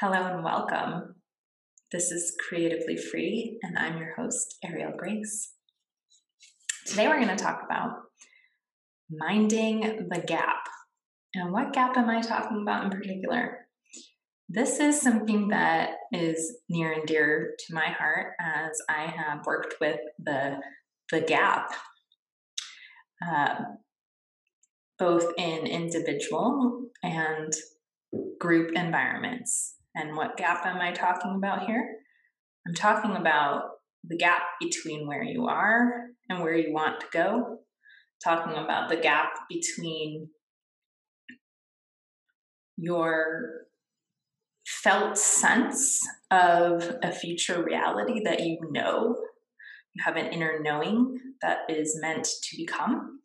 Hello and welcome. This is Creatively Free, and I'm your host, Ariel Grace. Today we're going to talk about minding the gap. And what gap am I talking about in particular? This is something that is near and dear to my heart as I have worked with the, the gap, uh, both in individual and group environments. And what gap am I talking about here? I'm talking about the gap between where you are and where you want to go, talking about the gap between your felt sense of a future reality that you know, you have an inner knowing that is meant to become,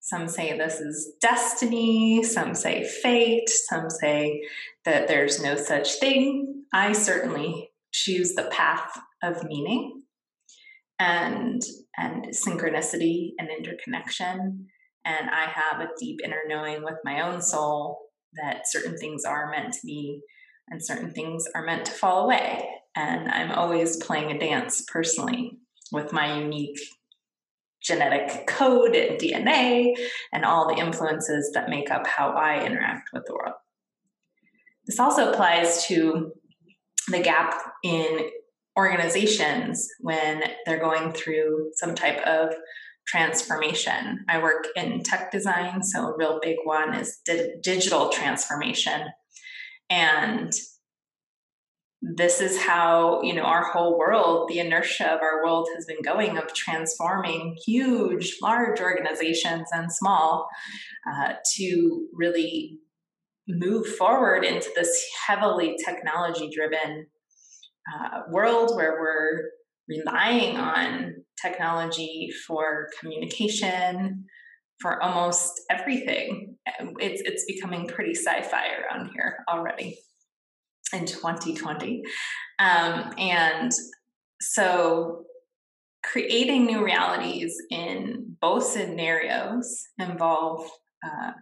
some say this is destiny, some say fate, some say that there's no such thing. I certainly choose the path of meaning and and synchronicity and interconnection and I have a deep inner knowing with my own soul that certain things are meant to be and certain things are meant to fall away and I'm always playing a dance personally with my unique genetic code and DNA and all the influences that make up how I interact with the world. This also applies to the gap in organizations when they're going through some type of transformation. I work in tech design, so a real big one is di- digital transformation. And this is how you know our whole world the inertia of our world has been going of transforming huge large organizations and small uh, to really move forward into this heavily technology driven uh, world where we're relying on technology for communication for almost everything. It's it's becoming pretty sci-fi around here already in 2020. Um, and so creating new realities in both scenarios involve uh,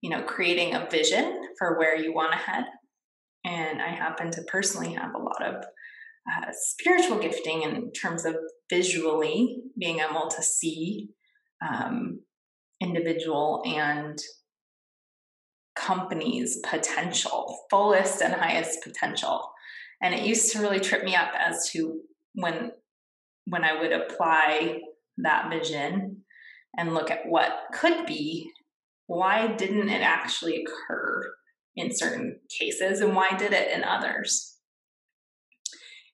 you know creating a vision for where you want to head and i happen to personally have a lot of uh, spiritual gifting in terms of visually being able to see um, individual and company's potential, fullest and highest potential. And it used to really trip me up as to when when I would apply that vision and look at what could be, why didn't it actually occur in certain cases and why did it in others?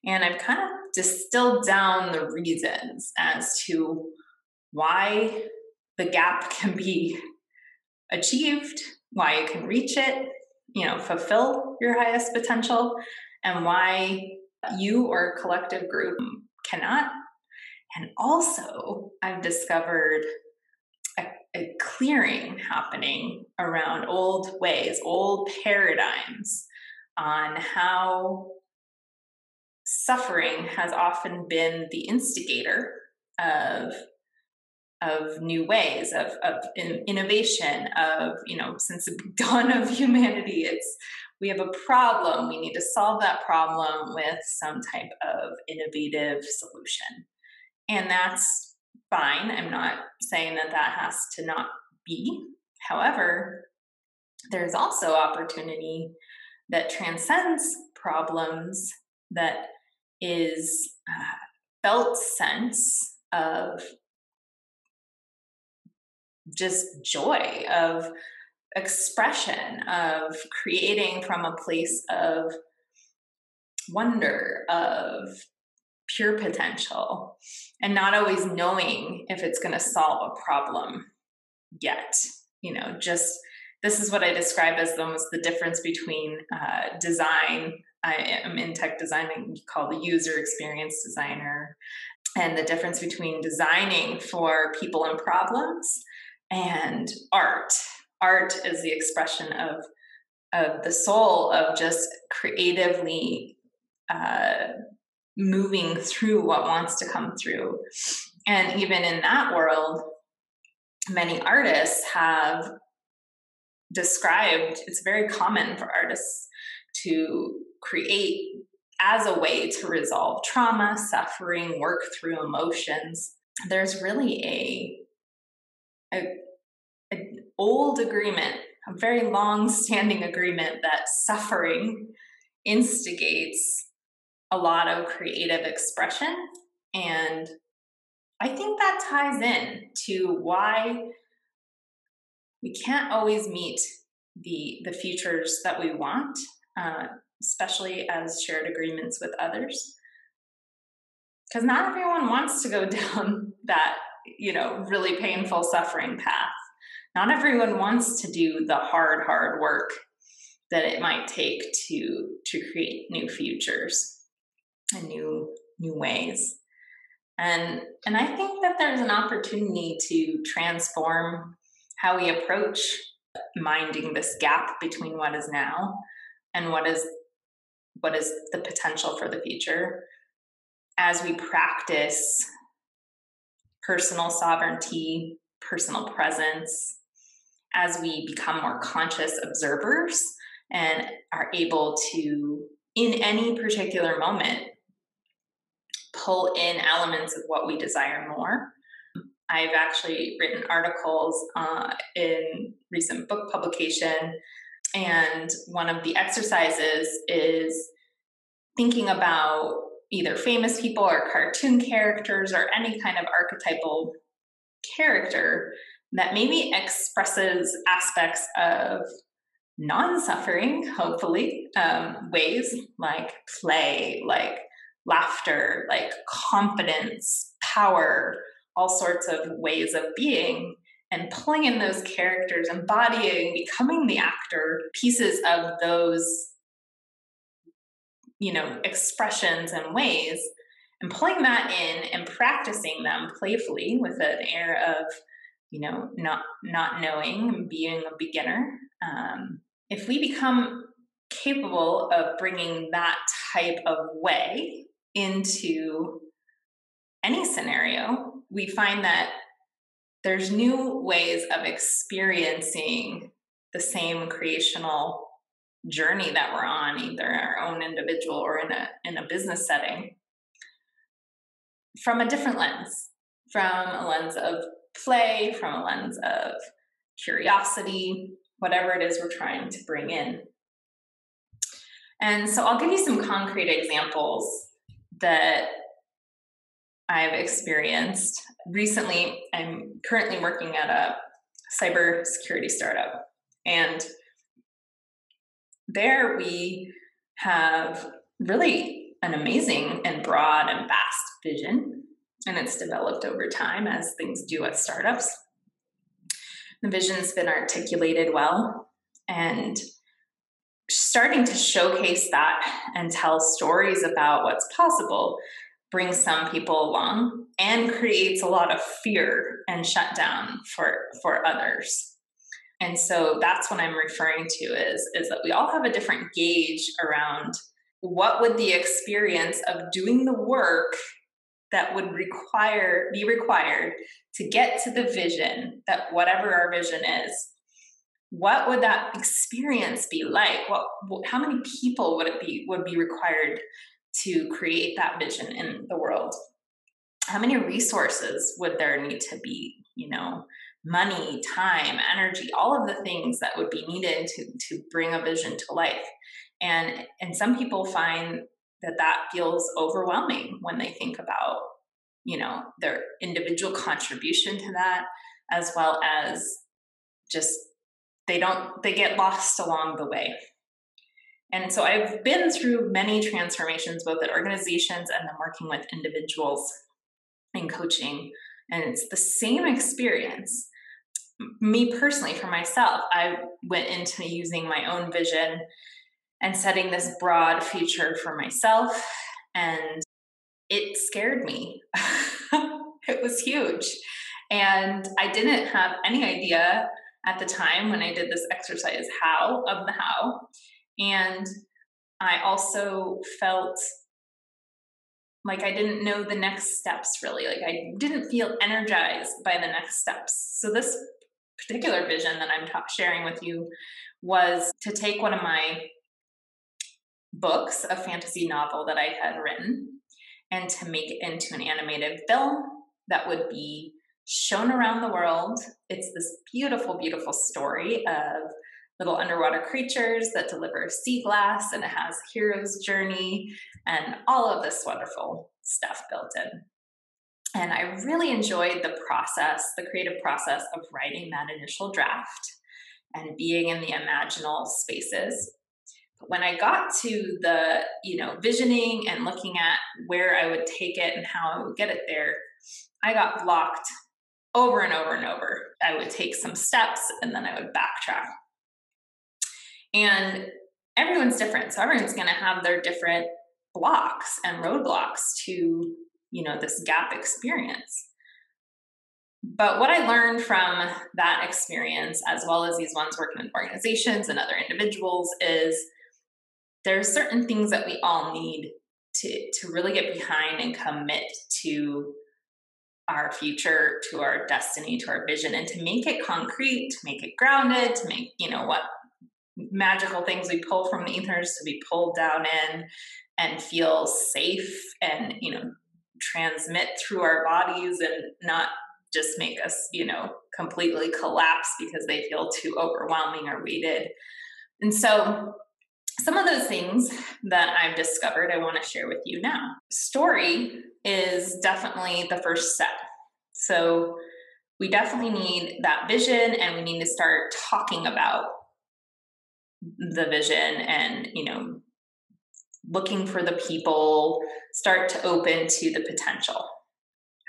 And I've kind of distilled down the reasons as to why the gap can be achieved why you can reach it, you know, fulfill your highest potential, and why you or collective group cannot. And also, I've discovered a, a clearing happening around old ways, old paradigms on how suffering has often been the instigator of of new ways of, of innovation of you know since the dawn of humanity it's we have a problem. We need to solve that problem with some type of innovative solution. And that's fine. I'm not saying that that has to not be. However there's also opportunity that transcends problems that is uh, felt sense of just joy of expression of creating from a place of wonder of pure potential and not always knowing if it's going to solve a problem yet you know just this is what i describe as almost the difference between uh, design. I am in tech design called the user experience designer and the difference between designing for people and problems and art. Art is the expression of of the soul of just creatively uh, moving through what wants to come through. And even in that world, many artists have described it's very common for artists to create as a way to resolve trauma, suffering, work through emotions. There's really a, a old agreement, a very long standing agreement that suffering instigates a lot of creative expression. And I think that ties in to why we can't always meet the, the futures that we want, uh, especially as shared agreements with others. Because not everyone wants to go down that, you know, really painful suffering path. Not everyone wants to do the hard, hard work that it might take to to create new futures and new new ways. And and i think that there's an opportunity to transform how we approach minding this gap between what is now and what is what is the potential for the future as we practice personal sovereignty personal presence as we become more conscious observers and are able to, in any particular moment, pull in elements of what we desire more. I've actually written articles uh, in recent book publication, and one of the exercises is thinking about either famous people or cartoon characters or any kind of archetypal character that maybe expresses aspects of non suffering, hopefully, um, ways like play, like laughter, like confidence, power, all sorts of ways of being, and pulling in those characters, embodying, becoming the actor, pieces of those, you know, expressions and ways, and pulling that in and practicing them playfully with an air of you know not not knowing being a beginner um, if we become capable of bringing that type of way into any scenario we find that there's new ways of experiencing the same creational journey that we're on either our own individual or in a in a business setting from a different lens from a lens of play, from a lens of curiosity, whatever it is we're trying to bring in. And so I'll give you some concrete examples that I've experienced. Recently, I'm currently working at a cybersecurity startup. And there we have really an amazing and broad and vast vision and it's developed over time as things do at startups. The vision's been articulated well and starting to showcase that and tell stories about what's possible brings some people along and creates a lot of fear and shutdown for for others and so that's what i'm referring to is is that we all have a different gauge around what would the experience of doing the work that would require be required to get to the vision that whatever our vision is what would that experience be like? What how many people would it be would be required to create that vision in the world? How many resources would there need to be you know money time energy all of the things that would be needed to to bring a vision to life? And and some people find that that feels overwhelming when they think about you know their individual contribution to that as well as just they don't they get lost along the way. And so i've been through many transformations both at organizations and then working with individuals in coaching and it's the same experience. Me personally for myself i went into using my own vision and setting this broad future for myself. And it scared me. it was huge. And I didn't have any idea at the time when I did this exercise how of the how. And I also felt like I didn't know the next steps really. Like I didn't feel energized by the next steps. So this particular vision that I'm sharing with you was to take one of my books, a fantasy novel that I had written, and to make it into an animated film that would be shown around the world. It's this beautiful, beautiful story of little underwater creatures that deliver sea glass, and it has hero's journey and all of this wonderful stuff built in. And I really enjoyed the process, the creative process of writing that initial draft and being in the imaginal spaces. When I got to the, you know, visioning and looking at where I would take it and how I would get it there, I got blocked over and over and over. I would take some steps and then I would backtrack. And everyone's different. So everyone's going to have their different blocks and roadblocks to, you know, this gap experience. But what I learned from that experience, as well as these ones working in organizations and other individuals, is there's certain things that we all need to, to really get behind and commit to our future, to our destiny, to our vision, and to make it concrete, to make it grounded, to make, you know, what magical things we pull from the ethers to be pulled down in and feel safe and, you know, transmit through our bodies and not just make us, you know, completely collapse because they feel too overwhelming or weighted. And so, some of those things that I've discovered, I want to share with you now. Story is definitely the first step. So, we definitely need that vision and we need to start talking about the vision and, you know, looking for the people, start to open to the potential.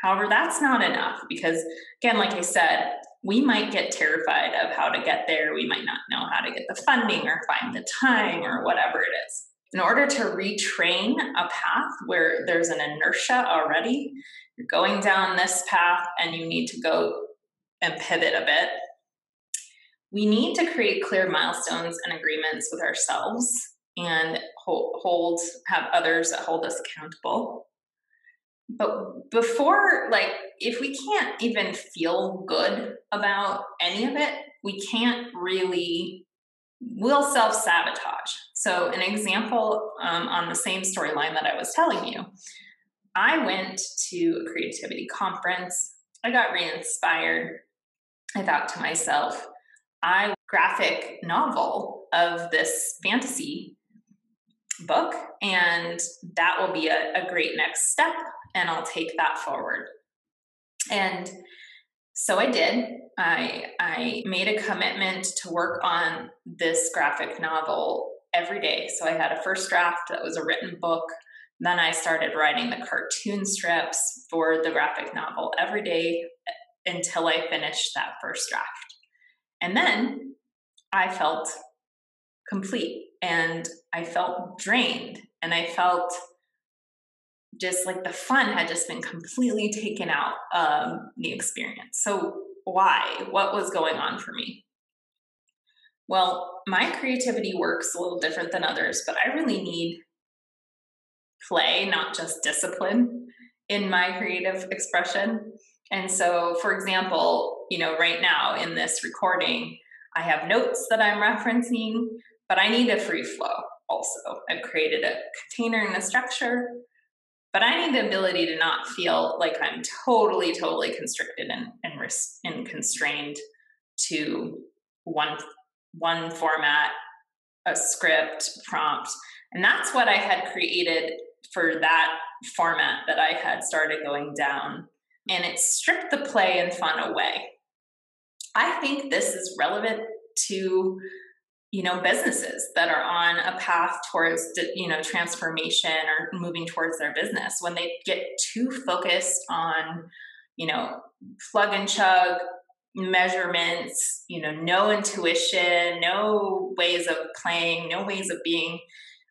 However, that's not enough because, again, like I said, we might get terrified of how to get there. We might not know how to get the funding or find the time or whatever it is. In order to retrain a path where there's an inertia already, you're going down this path and you need to go and pivot a bit. We need to create clear milestones and agreements with ourselves and hold, hold have others that hold us accountable but before like if we can't even feel good about any of it we can't really we'll self-sabotage. So an example um, on the same storyline that i was telling you i went to a creativity conference. I got re-inspired. I thought to myself i graphic novel of this fantasy book and that will be a, a great next step and I'll take that forward. And so I did. I I made a commitment to work on this graphic novel every day. So I had a first draft that was a written book. Then I started writing the cartoon strips for the graphic novel every day uh, until I finished that first draft. And then I felt complete and I felt drained and I felt just like the fun had just been completely taken out of the experience. So, why? What was going on for me? Well, my creativity works a little different than others, but I really need play, not just discipline in my creative expression. And so, for example, you know, right now in this recording, I have notes that I'm referencing, but I need a free flow also. I've created a container and a structure but I need the ability to not feel like I'm totally, totally constricted and and, res- and constrained to one one format, a script, prompt, and that's what I had created for that format that I had started going down, and it stripped the play and fun away. I think this is relevant to you know businesses that are on a path towards you know transformation or moving towards their business. When they get too focused on you know plug and chug measurements you know no intuition no ways of playing no ways of being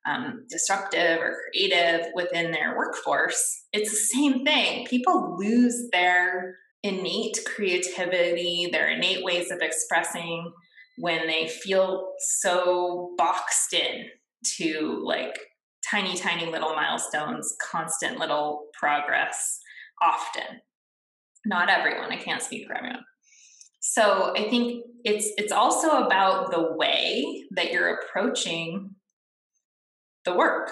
um, disruptive or creative within their workforce it's the same thing. People lose their innate creativity their innate ways of expressing when they feel so boxed in to like tiny, tiny little milestones, constant little progress often. Not everyone, I can't speak for everyone. So I think it's it's also about the way that you're approaching the work.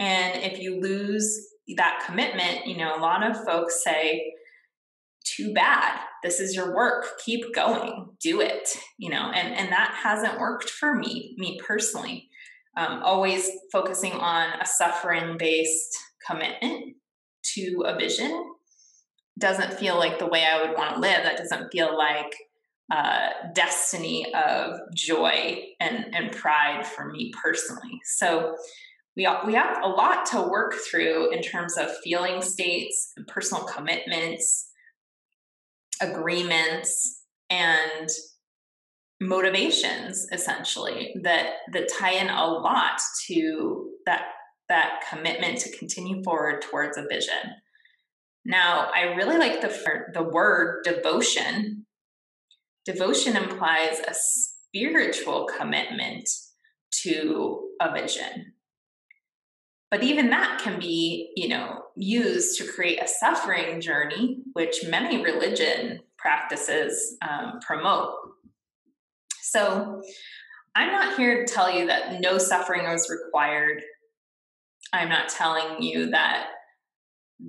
And if you lose that commitment, you know, a lot of folks say, too bad. This is your work. Keep going. Do it. You know, and and that hasn't worked for me, me personally. Um, always focusing on a suffering based commitment to a vision doesn't feel like the way I would want to live. That doesn't feel like uh, destiny of joy and, and pride for me personally. So we, we have a lot to work through in terms of feeling states, and personal commitments, agreements, and motivations essentially that that tie in a lot to that that commitment to continue forward towards a vision. Now, I really like the the word devotion. Devotion implies a spiritual commitment to a vision. But even that can be, you know, used to create a suffering journey, which many religion practices um, promote. So, I'm not here to tell you that no suffering is required. I'm not telling you that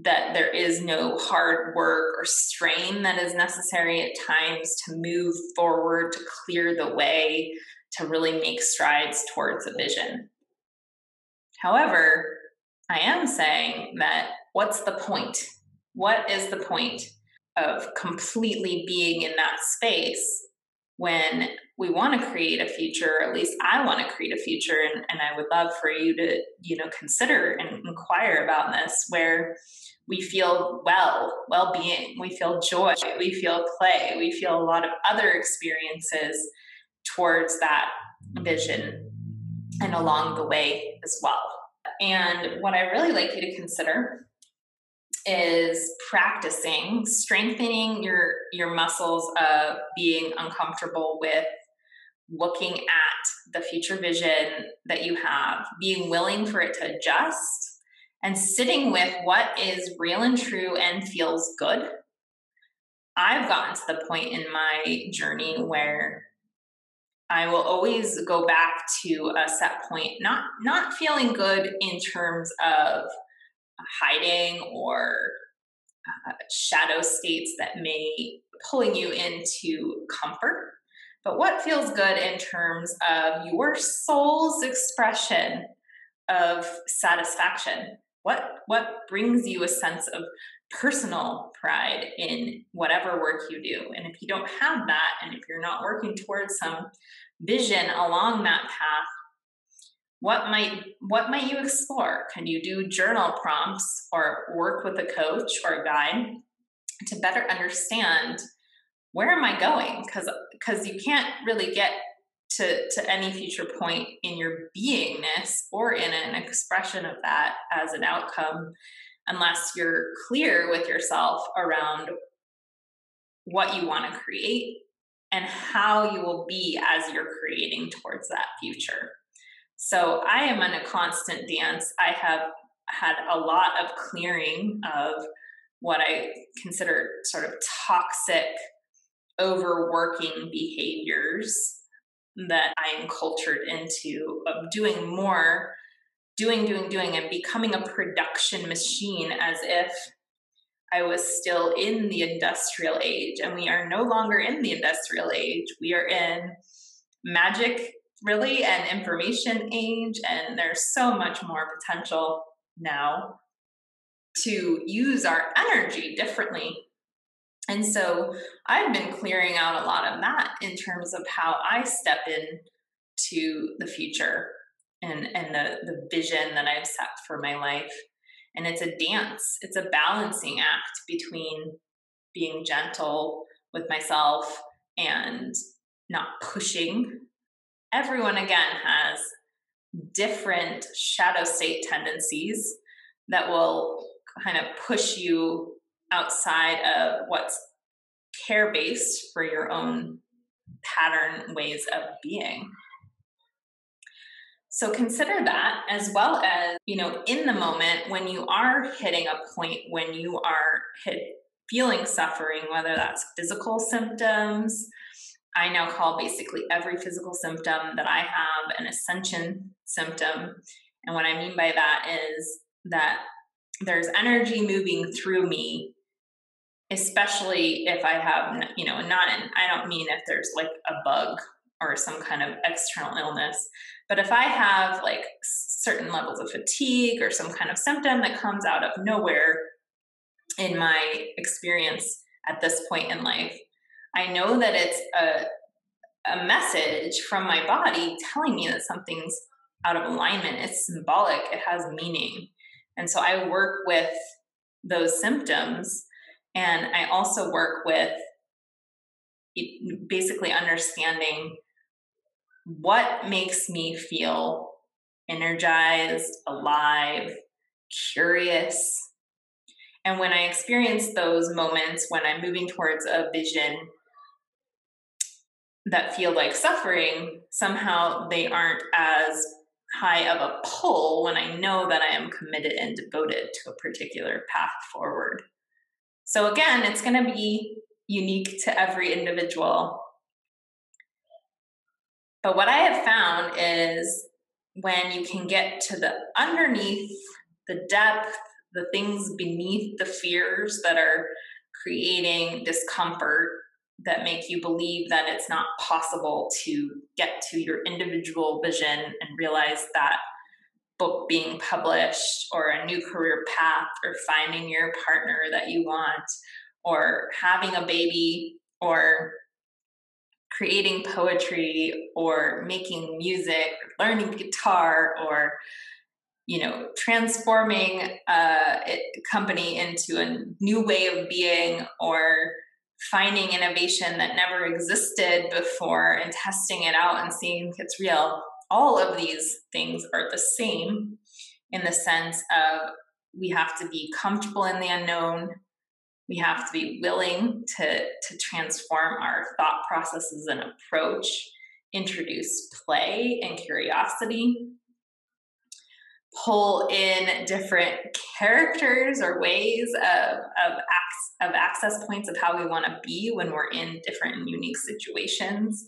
that there is no hard work or strain that is necessary at times to move forward, to clear the way, to really make strides towards a vision. However, I am saying that what's the point? What is the point of completely being in that space when we want to create a future or at least i want to create a future and, and i would love for you to you know consider and inquire about this where we feel well well-being we feel joy we feel play we feel a lot of other experiences towards that vision and along the way as well and what i really like you to consider is practicing strengthening your your muscles of being uncomfortable with looking at the future vision that you have being willing for it to adjust and sitting with what is real and true and feels good. I've gotten to the point in my journey where I will always go back to a set point, not not feeling good in terms of hiding or uh, shadow states that may pulling you into comfort, but what feels good in terms of your soul's expression of satisfaction? What what brings you a sense of personal pride in whatever work you do. And if you don't have that and if you're not working towards some vision along that path what might what might you explore? Can you do journal prompts or work with a coach or a guide to better understand where am i going? Because because you can't really get to, to any future point in your beingness or in an expression of that as an outcome unless you're clear with yourself around what you want to create and how you will be as you're creating towards that future. So I am in a constant dance. I have had a lot of clearing of what I consider sort of toxic overworking behaviors that I am cultured into of doing more, doing, doing, doing, and becoming a production machine as if I was still in the industrial age. And we are no longer in the industrial age. We are in magic, really, and information age. And there's so much more potential now to use our energy differently and so I've been clearing out a lot of that in terms of how I step in to the future and, and the, the vision that I've set for my life. And it's a dance, it's a balancing act between being gentle with myself and not pushing. Everyone, again, has different shadow state tendencies that will kind of push you outside of what's care based for your own pattern ways of being. So consider that as well as, you know, in the moment when you are hitting a point when you are hit, feeling suffering, whether that's physical symptoms, I now call basically every physical symptom that I have an ascension symptom. And what I mean by that is that there's energy moving through me, especially if I have, you know, not, in, I don't mean if there's like a bug or some kind of external illness, but if I have like certain levels of fatigue or some kind of symptom that comes out of nowhere in my experience at this point in life, I know that it's a a message from my body telling me that something's out of alignment. It's symbolic, it has meaning. And so I work with those symptoms and I also work with basically understanding what makes me feel energized, alive, curious. And when I experience those moments when I'm moving towards a vision that feel like suffering, somehow they aren't as high of a pull when I know that I am committed and devoted to a particular path forward. So, again, it's going to be unique to every individual. But what I have found is when you can get to the underneath, the depth, the things beneath the fears that are creating discomfort that make you believe that it's not possible to get to your individual vision and realize that book being published or a new career path or finding your partner that you want or having a baby or creating poetry or making music or learning guitar or you know transforming uh, a company into a new way of being or finding innovation that never existed before and testing it out and seeing if it's real. All of these things are the same in the sense of we have to be comfortable in the unknown. We have to be willing to, to transform our thought processes and approach, introduce play and curiosity, pull in different characters or ways of, of, of access points of how we want to be when we're in different and unique situations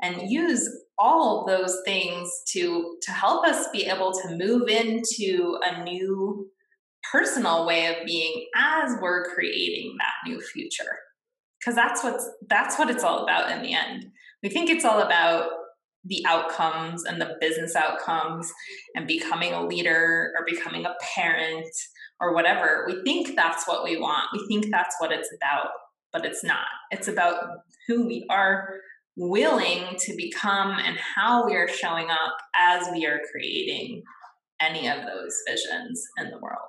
and use all of those things to to help us be able to move into a new personal way of being as we're creating that new future because that's what's that's what it's all about in the end we think it's all about the outcomes and the business outcomes and becoming a leader or becoming a parent or whatever. We think that's what we want. We think that's what it's about, but it's not. It's about who we are willing to become and how we are showing up as we are creating any of those visions in the world.